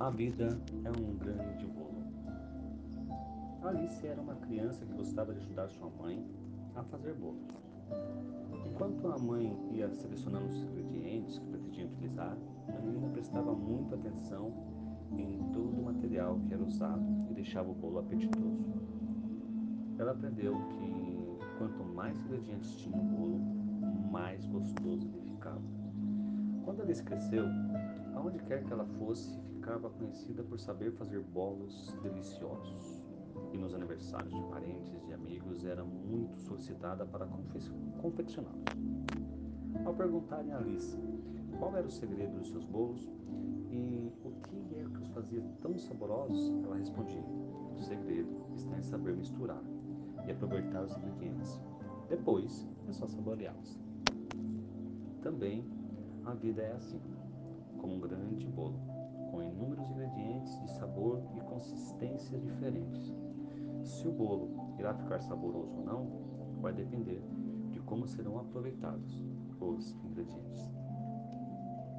A vida é um grande bolo. Alice era uma criança que gostava de ajudar sua mãe a fazer bolos. Enquanto a mãe ia selecionando os ingredientes que pretendia utilizar, a menina prestava muita atenção em todo o material que era usado e deixava o bolo apetitoso. Ela aprendeu que quanto mais ingredientes tinha o bolo, mais gostoso ele Alice cresceu, aonde quer que ela fosse, ficava conhecida por saber fazer bolos deliciosos. E nos aniversários de parentes e amigos era muito solicitada para confeccioná-los. Ao perguntarem a Alice qual era o segredo dos seus bolos e o que é que os fazia tão saborosos, ela respondia: O segredo está em saber misturar e aproveitar os ingredientes. Depois é só saboreá-los. Também a vida é assim, como um grande bolo com inúmeros ingredientes de sabor e consistência diferentes. Se o bolo irá ficar saboroso ou não, vai depender de como serão aproveitados os ingredientes.